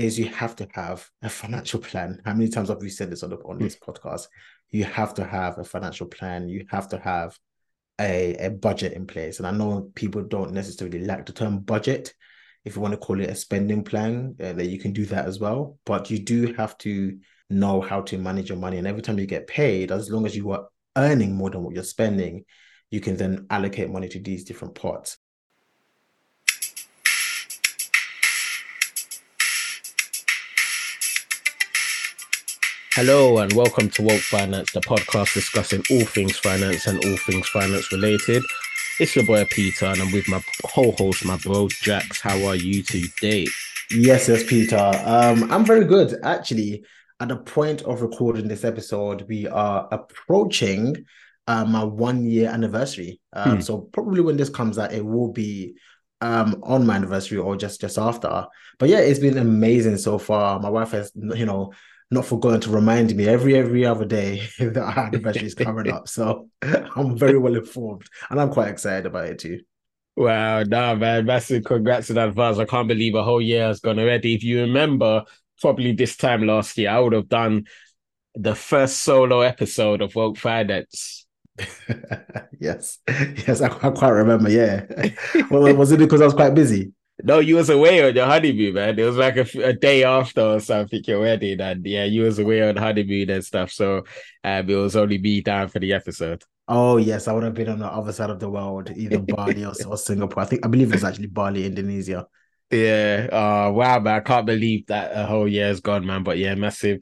is you have to have a financial plan. How many times have we said this on, the, on this podcast? You have to have a financial plan. You have to have a, a budget in place. And I know people don't necessarily like the term budget. If you want to call it a spending plan, uh, that you can do that as well. But you do have to know how to manage your money. And every time you get paid, as long as you are earning more than what you're spending, you can then allocate money to these different pots. Hello and welcome to Woke Finance, the podcast discussing all things finance and all things finance related. It's your boy Peter, and I'm with my co-host, my bro Jax. How are you today? Yes, yes, Peter. Um, I'm very good. Actually, at the point of recording this episode, we are approaching uh, my one year anniversary. Um, hmm. So probably when this comes out, it will be um on my anniversary or just just after. But yeah, it's been amazing so far. My wife has, you know, not forgotten to remind me every every other day that our anniversary is coming up. So I'm very well informed and I'm quite excited about it too. Wow, nah, man, massive congrats in advance. I can't believe a whole year has gone already. If you remember, probably this time last year, I would have done the first solo episode of Woke Finance. yes, yes, I, I quite remember. Yeah, well, was it because I was quite busy? No, you was away on your honeymoon, man. It was like a, a day after or something your wedding, and yeah, you was away on honeymoon and stuff. So um, it was only me down for the episode. Oh yes, I would have been on the other side of the world, either Bali or, or Singapore. I think I believe it was actually Bali, Indonesia. Yeah. Oh wow, man! I can't believe that a whole year is gone, man. But yeah, massive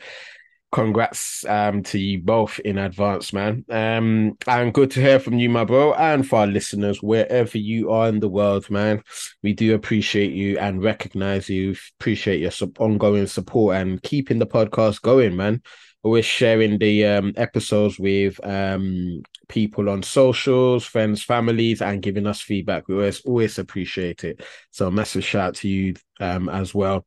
congrats um to you both in advance man. Um and good to hear from you my bro and for our listeners wherever you are in the world man we do appreciate you and recognize you. Appreciate your sub- ongoing support and keeping the podcast going man. Always sharing the um episodes with um people on socials friends families and giving us feedback. We always always appreciate it. So a massive shout out to you um as well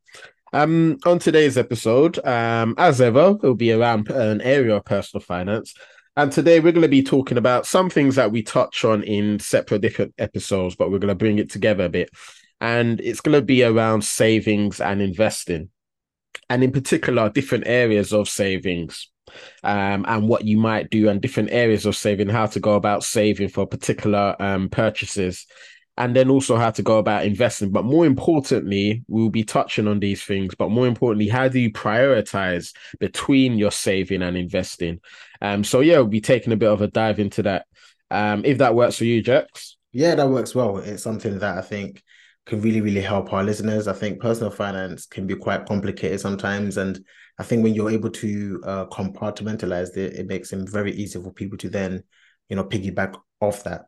um, on today's episode, um, as ever, it'll be around an area of personal finance. And today we're going to be talking about some things that we touch on in separate different episodes, but we're going to bring it together a bit. And it's going to be around savings and investing, and in particular, different areas of savings um, and what you might do, and different areas of saving, how to go about saving for particular um, purchases and then also how to go about investing. But more importantly, we'll be touching on these things. But more importantly, how do you prioritize between your saving and investing? Um, so yeah, we'll be taking a bit of a dive into that. Um, if that works for you, Jax. Yeah, that works well. It's something that I think can really, really help our listeners. I think personal finance can be quite complicated sometimes. And I think when you're able to uh, compartmentalize it, it makes it very easy for people to then, you know, piggyback off that.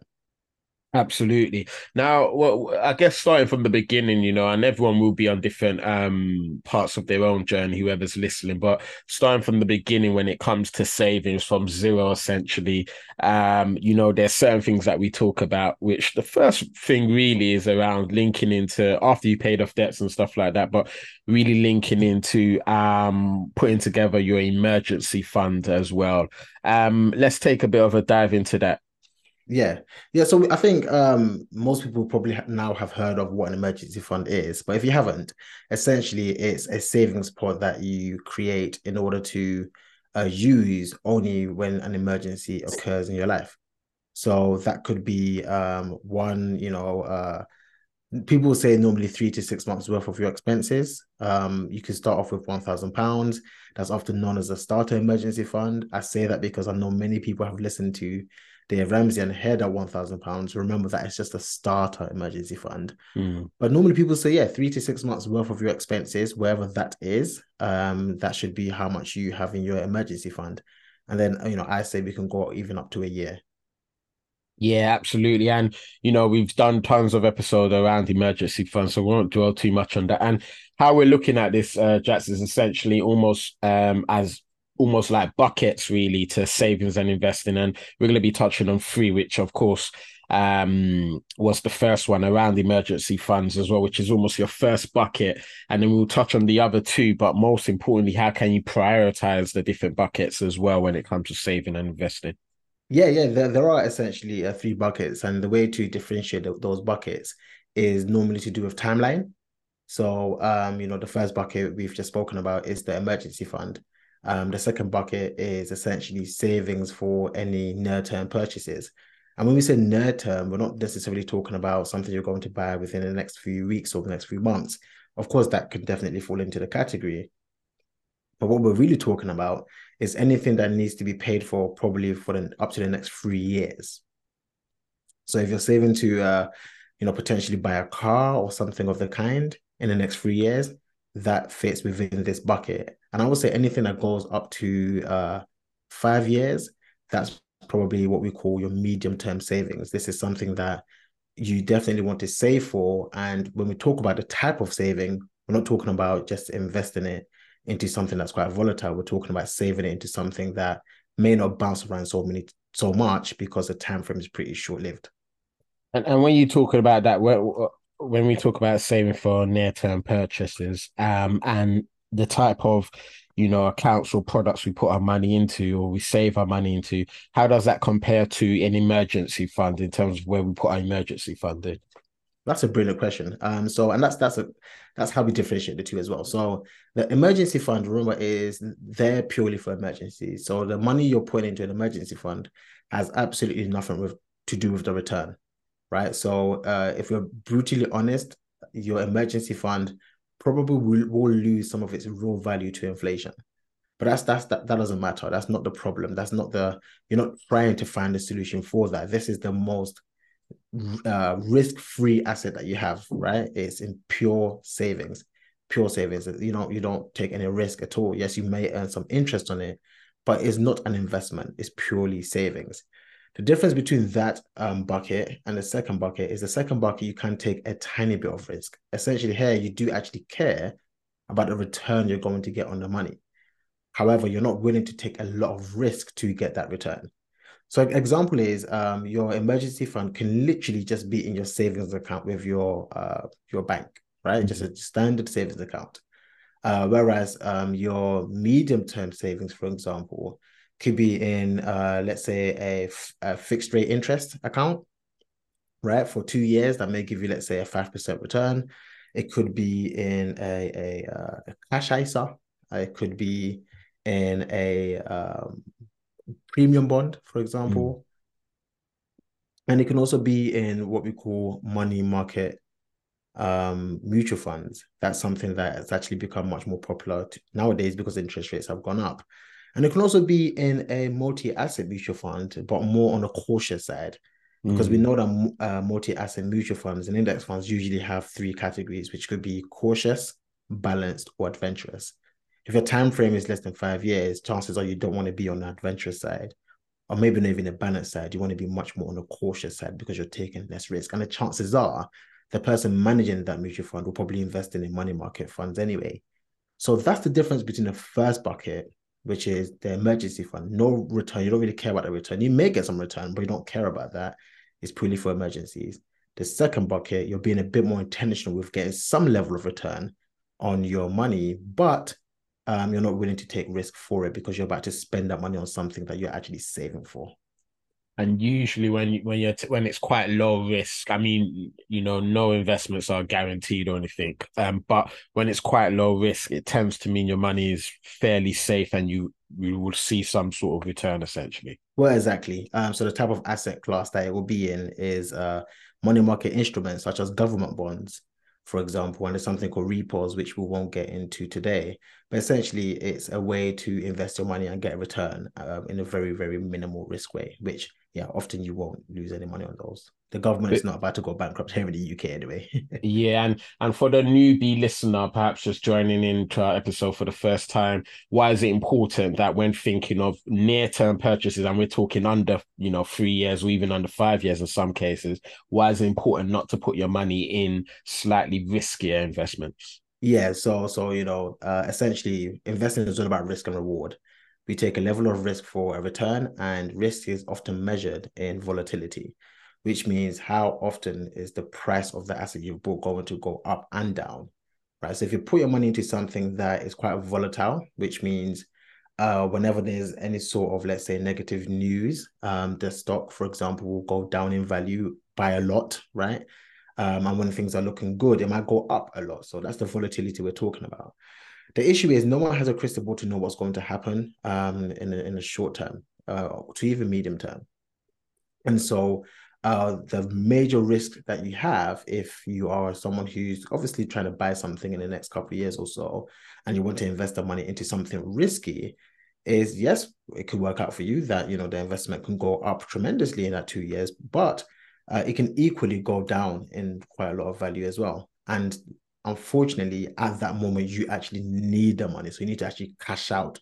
Absolutely. Now, well, I guess starting from the beginning, you know, and everyone will be on different um parts of their own journey, whoever's listening, but starting from the beginning when it comes to savings from zero essentially, um, you know, there's certain things that we talk about, which the first thing really is around linking into after you paid off debts and stuff like that, but really linking into um putting together your emergency fund as well. Um, let's take a bit of a dive into that. Yeah, yeah. So I think um, most people probably now have heard of what an emergency fund is, but if you haven't, essentially it's a savings pot that you create in order to uh, use only when an emergency occurs in your life. So that could be um, one, you know, uh, people say normally three to six months worth of your expenses. Um, you can start off with one thousand pounds. That's often known as a starter emergency fund. I say that because I know many people have listened to Dave Ramsey and head at one thousand pounds. Remember that it's just a starter emergency fund. Mm. But normally people say, yeah, three to six months worth of your expenses, wherever that is, um, that should be how much you have in your emergency fund. And then you know, I say we can go even up to a year. Yeah, absolutely. And, you know, we've done tons of episodes around emergency funds, so we won't dwell too much on that. And how we're looking at this, uh, Jax, is essentially almost um, as almost like buckets really to savings and investing. And we're going to be touching on three, which of course um was the first one around emergency funds as well which is almost your first bucket and then we'll touch on the other two but most importantly how can you prioritize the different buckets as well when it comes to saving and investing yeah yeah there, there are essentially uh, three buckets and the way to differentiate those buckets is normally to do with timeline So, um, you know, the first bucket we've just spoken about is the emergency fund. Um, the second bucket is essentially savings for any near-term purchases. And when we say near term, we're not necessarily talking about something you're going to buy within the next few weeks or the next few months. Of course, that could definitely fall into the category. But what we're really talking about is anything that needs to be paid for probably for the up to the next three years. So if you're saving to uh, you know, potentially buy a car or something of the kind in the next three years, that fits within this bucket. And I would say anything that goes up to uh five years, that's probably what we call your medium term savings. This is something that you definitely want to save for. And when we talk about the type of saving, we're not talking about just investing it into something that's quite volatile. We're talking about saving it into something that may not bounce around so many so much because the time frame is pretty short lived. And, and when you're talking about that, when we talk about saving for near term purchases, um, and the type of you know accounts or products we put our money into or we save our money into how does that compare to an emergency fund in terms of where we put our emergency fund in? That's a brilliant question. Um so and that's that's a that's how we differentiate the two as well. So the emergency fund remember is there purely for emergencies so the money you're putting into an emergency fund has absolutely nothing with to do with the return right? So uh if we're brutally honest your emergency fund probably will, will lose some of its real value to inflation. But that's that's that, that doesn't matter. That's not the problem. That's not the you're not trying to find a solution for that. This is the most uh, risk-free asset that you have, right? It's in pure savings, pure savings. You know, you don't take any risk at all. Yes, you may earn some interest on it, but it's not an investment. It's purely savings. The difference between that um, bucket and the second bucket is the second bucket, you can take a tiny bit of risk. Essentially, here, you do actually care about the return you're going to get on the money. However, you're not willing to take a lot of risk to get that return. So, example is um, your emergency fund can literally just be in your savings account with your uh, your bank, right? Mm-hmm. Just a standard savings account. Uh, whereas um, your medium term savings, for example, could be in uh, let's say a, a fixed rate interest account right? For two years that may give you let's say a 5% return. It could be in a, a, uh, a cash ISA it could be in a um, premium bond for example. Mm. and it can also be in what we call money market um, mutual funds. That's something that has actually become much more popular nowadays because interest rates have gone up and it can also be in a multi-asset mutual fund, but more on a cautious side. Because mm. we know that uh, multi-asset mutual funds and index funds usually have three categories, which could be cautious, balanced, or adventurous. If your time frame is less than five years, chances are you don't want to be on the adventurous side, or maybe not even the balanced side. You want to be much more on the cautious side because you're taking less risk. And the chances are the person managing that mutual fund will probably invest in money market funds anyway. So that's the difference between the first bucket which is the emergency fund. No return. You don't really care about the return. You may get some return, but you don't care about that. It's purely for emergencies. The second bucket, you're being a bit more intentional with getting some level of return on your money, but um, you're not willing to take risk for it because you're about to spend that money on something that you're actually saving for and usually when when you're t- when it's quite low risk i mean you know no investments are guaranteed or anything um but when it's quite low risk it tends to mean your money is fairly safe and you you will see some sort of return essentially well exactly um so the type of asset class that it will be in is uh money market instruments such as government bonds for example, and there's something called repos, which we won't get into today. But essentially, it's a way to invest your money and get a return um, in a very, very minimal risk way, which yeah, often you won't lose any money on those. The government is not about to go bankrupt here in the UK anyway. yeah, and and for the newbie listener, perhaps just joining into our episode for the first time, why is it important that when thinking of near-term purchases, and we're talking under, you know, three years or even under five years in some cases, why is it important not to put your money in slightly riskier investments? Yeah, so so you know, uh, essentially, investing is all about risk and reward we take a level of risk for a return, and risk is often measured in volatility, which means how often is the price of the asset you've bought going to go up and down, right? So if you put your money into something that is quite volatile, which means uh, whenever there's any sort of, let's say, negative news, um, the stock, for example, will go down in value by a lot, right? Um, and when things are looking good, it might go up a lot. So that's the volatility we're talking about. The issue is no one has a crystal ball to know what's going to happen um, in a, in the short term, uh, to even medium term. And so uh, the major risk that you have if you are someone who's obviously trying to buy something in the next couple of years or so, and you want to invest the money into something risky, is yes, it could work out for you that you know the investment can go up tremendously in that two years, but uh, it can equally go down in quite a lot of value as well. And unfortunately, at that moment, you actually need the money, so you need to actually cash out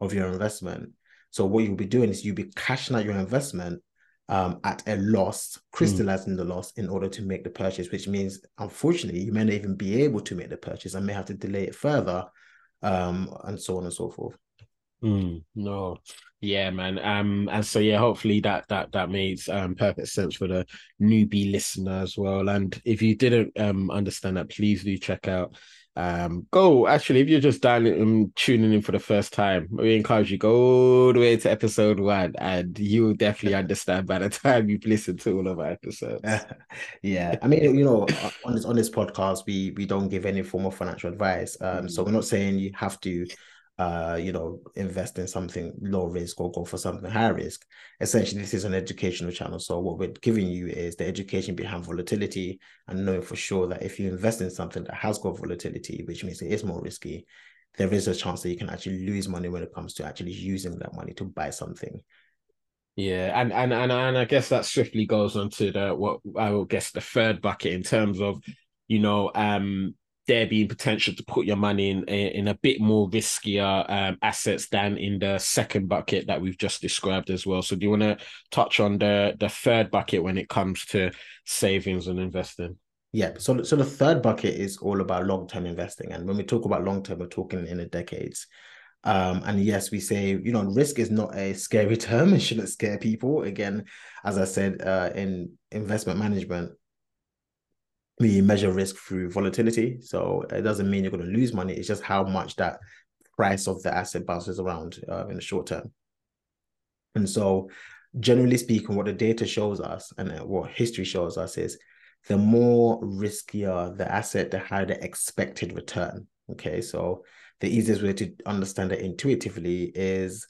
of your investment. So what you'll be doing is you'll be cashing out your investment um, at a loss, crystallizing mm. the loss in order to make the purchase, which means unfortunately you may not even be able to make the purchase and may have to delay it further, um, and so on and so forth. Mm, no, yeah, man. Um, and so yeah, hopefully that that that makes um perfect sense for the newbie listener as well. And if you didn't um understand that, please do check out um, go actually if you're just dialing and um, tuning in for the first time, we encourage you go all the way to episode one, and you will definitely understand by the time you've listened to all of our episodes. yeah, I mean, you know, on this on this podcast, we we don't give any form of financial advice. Um, so we're not saying you have to uh, you know, invest in something low risk or go for something high risk. Essentially, this is an educational channel. So what we're giving you is the education behind volatility and knowing for sure that if you invest in something that has got volatility, which means it is more risky, there is a chance that you can actually lose money when it comes to actually using that money to buy something. Yeah, and and and and I guess that swiftly goes on to the what I will guess the third bucket in terms of, you know, um there being potential to put your money in in a bit more riskier um, assets than in the second bucket that we've just described as well. So do you want to touch on the the third bucket when it comes to savings and investing? Yeah, so so the third bucket is all about long term investing, and when we talk about long term, we're talking in the decades. Um, and yes, we say, you know, risk is not a scary term. It shouldn't scare people. Again, as I said, uh, in investment management, we measure risk through volatility. So it doesn't mean you're going to lose money. It's just how much that price of the asset bounces around uh, in the short term. And so, generally speaking, what the data shows us and uh, what history shows us is the more riskier the asset, the higher the expected return. Okay, so the easiest way to understand it intuitively is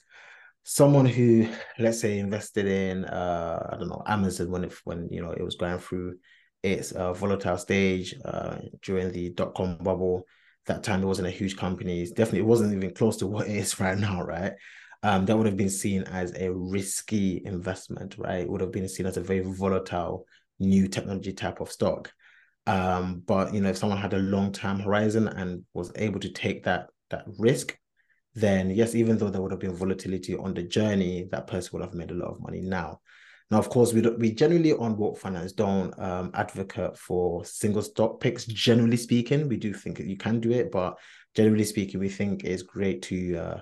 someone who, let's say, invested in uh, I don't know Amazon when it when you know it was going through its a volatile stage uh, during the dot com bubble. That time, there wasn't a huge company. definitely, it wasn't even close to what it is right now, right? Um, that would have been seen as a risky investment, right? It would have been seen as a very volatile new technology type of stock. Um, but you know, if someone had a long term horizon and was able to take that that risk, then yes, even though there would have been volatility on the journey, that person would have made a lot of money now. Now, of course, we we generally on Woke Finance don't um, advocate for single stock picks. Generally speaking, we do think you can do it, but generally speaking, we think it's great to uh,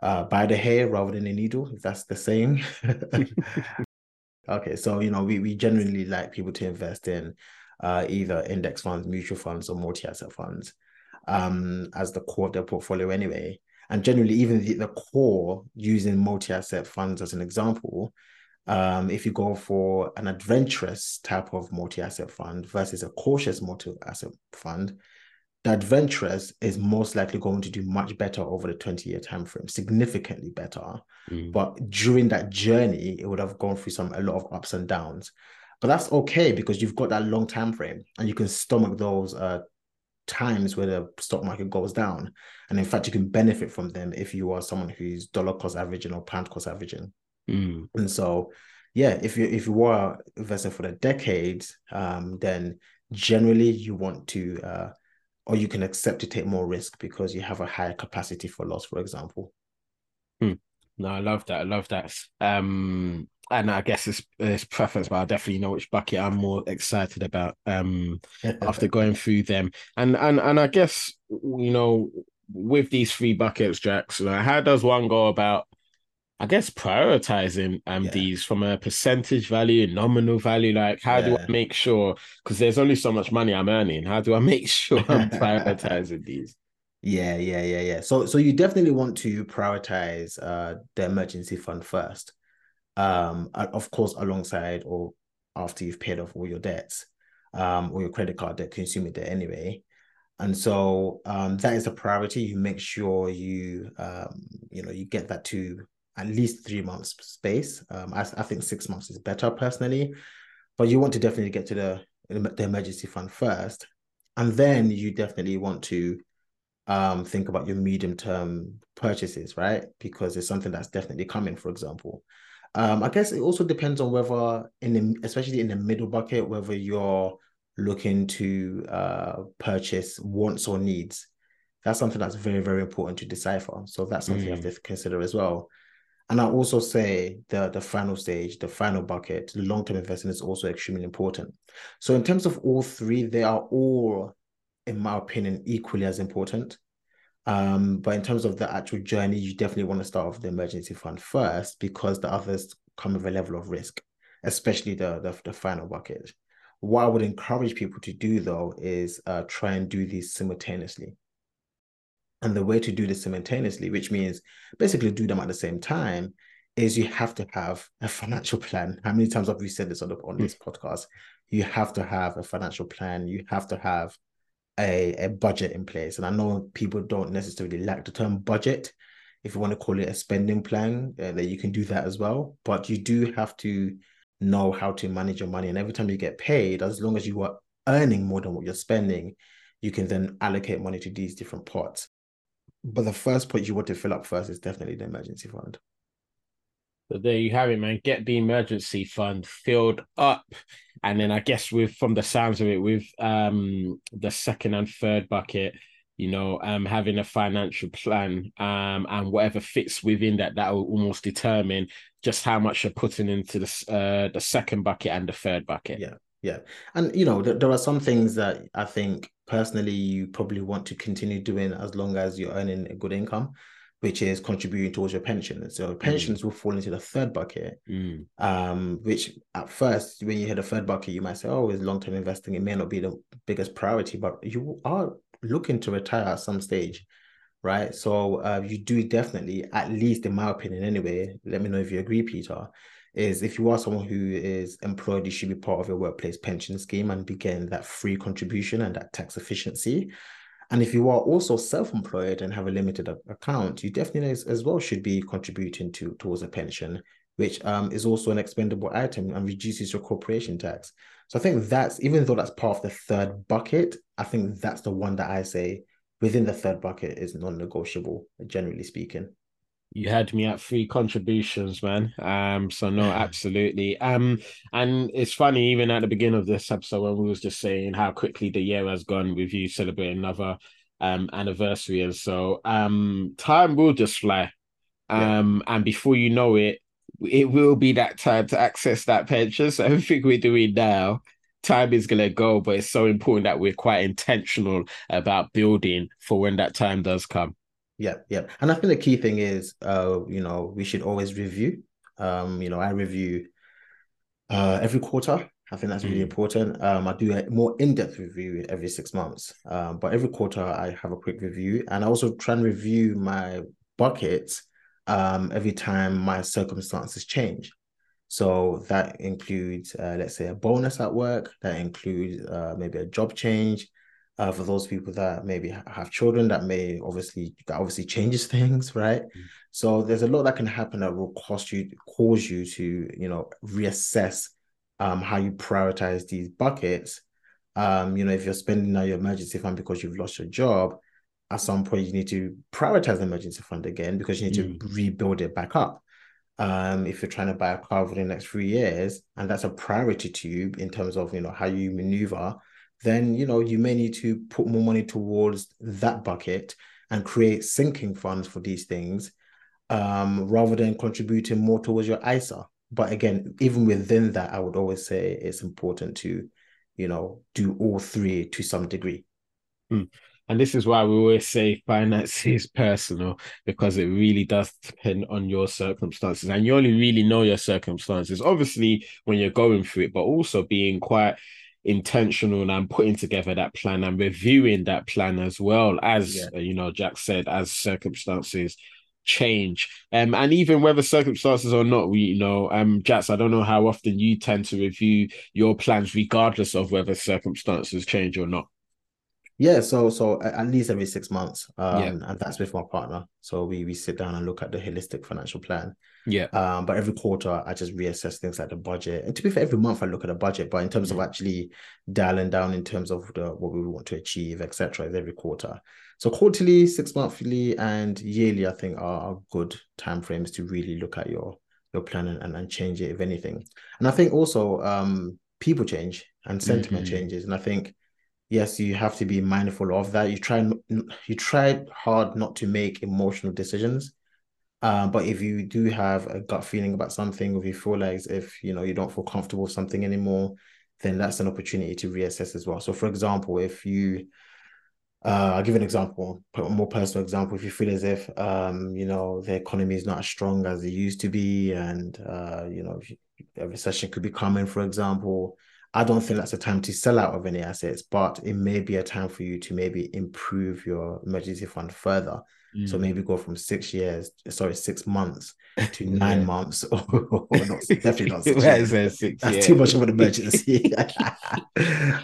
uh, buy the hair rather than the needle, if that's the same. okay, so you know, we we generally like people to invest in uh, either index funds, mutual funds, or multi-asset funds um, as the core of their portfolio anyway. And generally, even the, the core using multi-asset funds as an example, um, if you go for an adventurous type of multi-asset fund versus a cautious multi-asset fund, the adventurous is most likely going to do much better over the 20-year time frame, significantly better. Mm. But during that journey, it would have gone through some a lot of ups and downs. But that's okay because you've got that long time frame and you can stomach those uh, times where the stock market goes down. And in fact, you can benefit from them if you are someone who's dollar cost averaging or pound cost averaging. Mm. And so, yeah, if you if you were investing for the decades, um, then generally you want to, uh, or you can accept to take more risk because you have a higher capacity for loss, for example. Mm. No, I love that. I love that. Um, and I guess it's it's preference, but I definitely know which bucket I'm more excited about. Um, after going through them, and and and I guess you know with these three buckets, Jax, like, how does one go about I guess prioritizing um yeah. these from a percentage value, nominal value. Like, how yeah. do I make sure? Because there's only so much money I'm earning. How do I make sure I'm prioritizing these? Yeah, yeah, yeah, yeah. So, so you definitely want to prioritize uh the emergency fund first. Um, of course, alongside or after you've paid off all your debts. um, or your credit card debt, consumer debt anyway. And so um, that is a priority. You make sure you um, you know you get that to at least three months space. Um, I, I think six months is better personally, but you want to definitely get to the the emergency fund first, and then you definitely want to um, think about your medium term purchases, right? Because it's something that's definitely coming. For example, um, I guess it also depends on whether in the especially in the middle bucket whether you're looking to uh, purchase wants or needs. That's something that's very very important to decipher. So that's something mm. you have mm. to consider as well. And I also say the the final stage, the final bucket, long term investment is also extremely important. So in terms of all three, they are all, in my opinion, equally as important. Um, but in terms of the actual journey, you definitely want to start off the emergency fund first because the others come with a level of risk, especially the the, the final bucket. What I would encourage people to do though is uh, try and do these simultaneously. And the way to do this simultaneously, which means basically do them at the same time, is you have to have a financial plan. How many times have we said this on, the, on this podcast? You have to have a financial plan. You have to have a, a budget in place. And I know people don't necessarily like the term budget. If you want to call it a spending plan, uh, that you can do that as well. But you do have to know how to manage your money. And every time you get paid, as long as you are earning more than what you're spending, you can then allocate money to these different pots. But the first point you want to fill up first is definitely the emergency fund. So there you have it, man. Get the emergency fund filled up. And then I guess with from the sounds of it, with um the second and third bucket, you know, um having a financial plan um and whatever fits within that, that will almost determine just how much you're putting into the uh the second bucket and the third bucket. Yeah. Yeah. And you know, there, there are some things that I think personally you probably want to continue doing as long as you're earning a good income which is contributing towards your pension. So mm. pensions mm. will fall into the third bucket, mm. um, which at first, when you hit the third bucket, you might say, oh, it's long-term investing. It may not be the biggest priority, but you are looking to retire at some stage, right? So uh, you do definitely, at least in my opinion anyway, let me know if you agree, Peter, is if you are someone who is employed, you should be part of your workplace pension scheme and be getting that free contribution and that tax efficiency. And if you are also self-employed and have a limited account, you definitely as, as well should be contributing to towards a pension, which um, is also an expendable item and reduces your corporation tax. So I think that's even though that's part of the third bucket, I think that's the one that I say within the third bucket is non-negotiable, generally speaking you had me at three contributions, man. Um, so no, absolutely. Um, and it's funny, even at the beginning of this episode, when we was just saying how quickly the year has gone with you celebrating another um anniversary, and so um, time will just fly. Um, yeah. and before you know it, it will be that time to access that pension. So everything we're doing now, time is gonna go, but it's so important that we're quite intentional about building for when that time does come. Yeah, yeah. And I think the key thing is uh, you know, we should always review. Um, you know, I review uh every quarter. I think that's really mm. important. Um, I do a more in-depth review every six months. Um, but every quarter I have a quick review, and I also try and review my buckets um every time my circumstances change. So that includes, uh, let's say, a bonus at work. That includes uh, maybe a job change uh, for those people that maybe have children that may obviously that obviously changes things right mm. so there's a lot that can happen that will cost you cause you to you know reassess um, how you prioritize these buckets um, you know if you're spending now your emergency fund because you've lost your job at some point you need to prioritize the emergency fund again because you need mm. to rebuild it back up um, if you're trying to buy a car for the next three years and that's a priority to you in terms of you know how you maneuver then you know you may need to put more money towards that bucket and create sinking funds for these things um, rather than contributing more towards your ISA. But again, even within that, I would always say it's important to, you know, do all three to some degree. Mm. And this is why we always say finance is personal because it really does depend on your circumstances. And you only really know your circumstances, obviously, when you're going through it, but also being quite intentional and I'm putting together that plan and reviewing that plan as well as yeah. you know Jack said as circumstances change. Um, and even whether circumstances or not, we you know, um, Jax, I don't know how often you tend to review your plans, regardless of whether circumstances change or not. Yeah, so so at least every six months, um, yeah. and that's with my partner. So we we sit down and look at the holistic financial plan. Yeah. Um, but every quarter I just reassess things like the budget, and to be fair, every month I look at the budget. But in terms mm-hmm. of actually dialing down in terms of the what we want to achieve, etc., is every quarter. So quarterly, six monthly, and yearly, I think are, are good time frames to really look at your your plan and, and change it if anything. And I think also um people change and sentiment mm-hmm. changes, and I think yes, you have to be mindful of that. You try you try hard not to make emotional decisions. Um, but if you do have a gut feeling about something, or you feel like if you know you don't feel comfortable with something anymore, then that's an opportunity to reassess as well. So, for example, if you uh, I'll give an example, a more personal example. If you feel as if, um, you know, the economy is not as strong as it used to be, and uh, you know, a recession could be coming, for example, I don't think that's a time to sell out of any assets, but it may be a time for you to maybe improve your emergency fund further. Mm. So maybe go from six years, sorry, six months to nine yeah. months, or, or not, definitely not six. years. six That's too much of an emergency.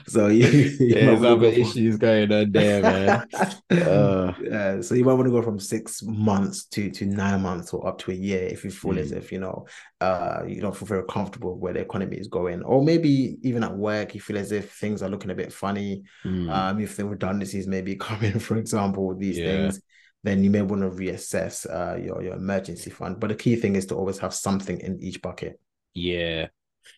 so you, you there's other issues going on there, man. uh. yeah, so you might want to go from six months to to nine months or up to a year if you feel mm. as if you know uh you don't feel very comfortable where the economy is going, or maybe even at work you feel as if things are looking a bit funny. Mm. Um, if the redundancies may be coming, for example, these yeah. things then you may want to reassess uh, your your emergency fund. But the key thing is to always have something in each bucket. Yeah.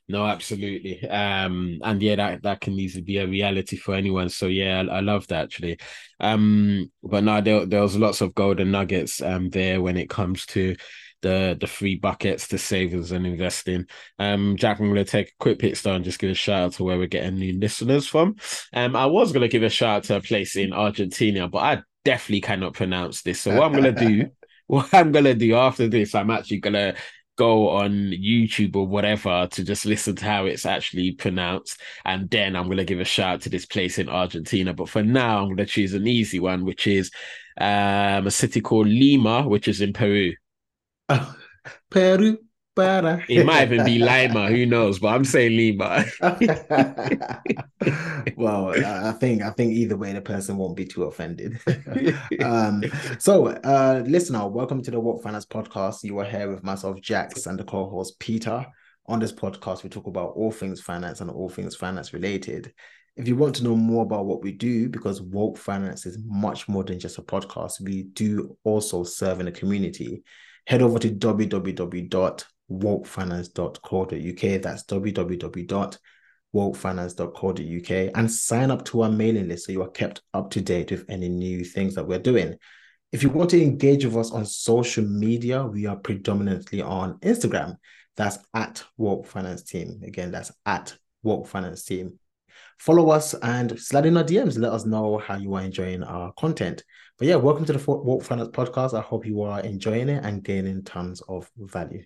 No, absolutely. Um, and yeah, that, that can easily be a reality for anyone. So yeah, I, I love that actually. Um, but no, there, there was lots of golden nuggets um there when it comes to the the three buckets to savings and investing. Um, Jack, I'm gonna take a quick pit stop and just give a shout out to where we're getting new listeners from. Um, I was gonna give a shout out to a place in Argentina, but I definitely cannot pronounce this. So what I'm gonna do, what I'm gonna do after this, I'm actually gonna go on YouTube or whatever to just listen to how it's actually pronounced. And then I'm going to give a shout out to this place in Argentina. But for now, I'm going to choose an easy one, which is um, a city called Lima, which is in Peru. Peru. Para. It might even be Lima, who knows? But I'm saying Lima. well, I think I think either way the person won't be too offended. um, so, uh, listener, welcome to the Woke Finance Podcast. You are here with myself, Jax, and the co-host Peter. On this podcast, we talk about all things finance and all things finance related. If you want to know more about what we do, because Woke Finance is much more than just a podcast, we do also serve in the community. Head over to www wokefinance.co.uk. That's www.wokefinance.co.uk and sign up to our mailing list so you are kept up to date with any new things that we're doing. If you want to engage with us on social media, we are predominantly on Instagram. That's at Woke Finance Team. Again, that's at Woke Finance Team. Follow us and slide in our DMs. Let us know how you are enjoying our content. But yeah, welcome to the Woke Finance podcast. I hope you are enjoying it and gaining tons of value.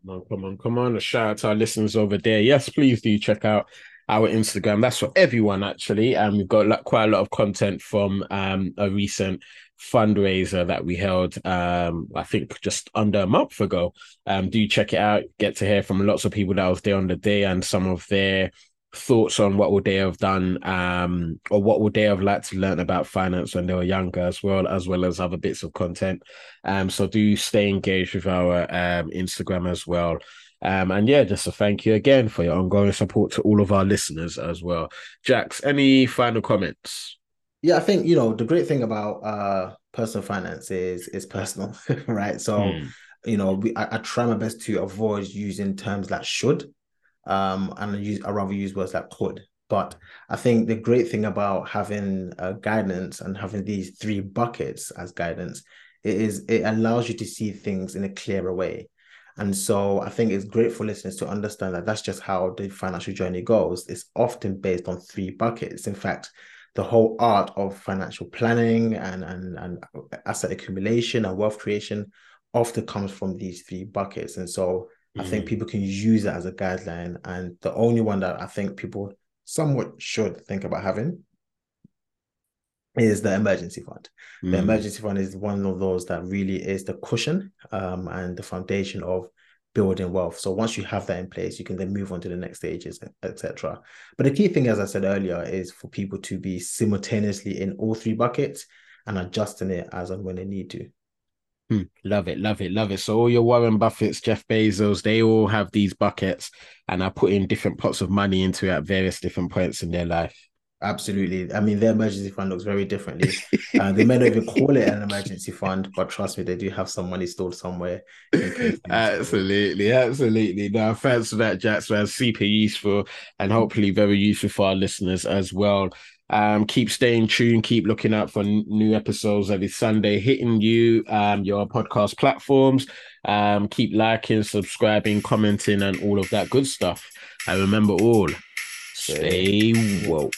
Come on, come on, come on. A shout out to our listeners over there. Yes, please do check out our Instagram. That's for everyone, actually. And we've got like, quite a lot of content from um, a recent fundraiser that we held, um, I think just under a month ago. Um, do check it out. Get to hear from lots of people that was there on the day and some of their thoughts on what would they have done um or what would they have liked to learn about finance when they were younger as well as well as other bits of content. Um so do stay engaged with our um instagram as well. Um and yeah just a thank you again for your ongoing support to all of our listeners as well. Jax any final comments? Yeah i think you know the great thing about uh personal finance is is personal right? So hmm. you know we, I, I try my best to avoid using terms like should um, and I use I rather use words like could. But I think the great thing about having uh, guidance and having these three buckets as guidance it is it allows you to see things in a clearer way. And so I think it's great for listeners to understand that that's just how the financial journey goes. It's often based on three buckets. In fact, the whole art of financial planning and, and, and asset accumulation and wealth creation often comes from these three buckets. And so I think mm. people can use it as a guideline. And the only one that I think people somewhat should think about having is the emergency fund. Mm. The emergency fund is one of those that really is the cushion um, and the foundation of building wealth. So once you have that in place, you can then move on to the next stages, etc. But the key thing, as I said earlier, is for people to be simultaneously in all three buckets and adjusting it as and when they need to. Hmm. Love it, love it, love it. So all your Warren Buffett's, Jeff Bezos, they all have these buckets and are putting different pots of money into it at various different points in their life. Absolutely. I mean, their emergency fund looks very differently. uh, they may not even call it an emergency fund, but trust me, they do have some money stored somewhere. Absolutely, absolutely. Now, thanks for that, Jax. Super useful and hopefully very useful for our listeners as well. Um, keep staying tuned, keep looking out for n- new episodes every Sunday, hitting you um your podcast platforms. Um, keep liking, subscribing, commenting, and all of that good stuff. And remember all, stay woke.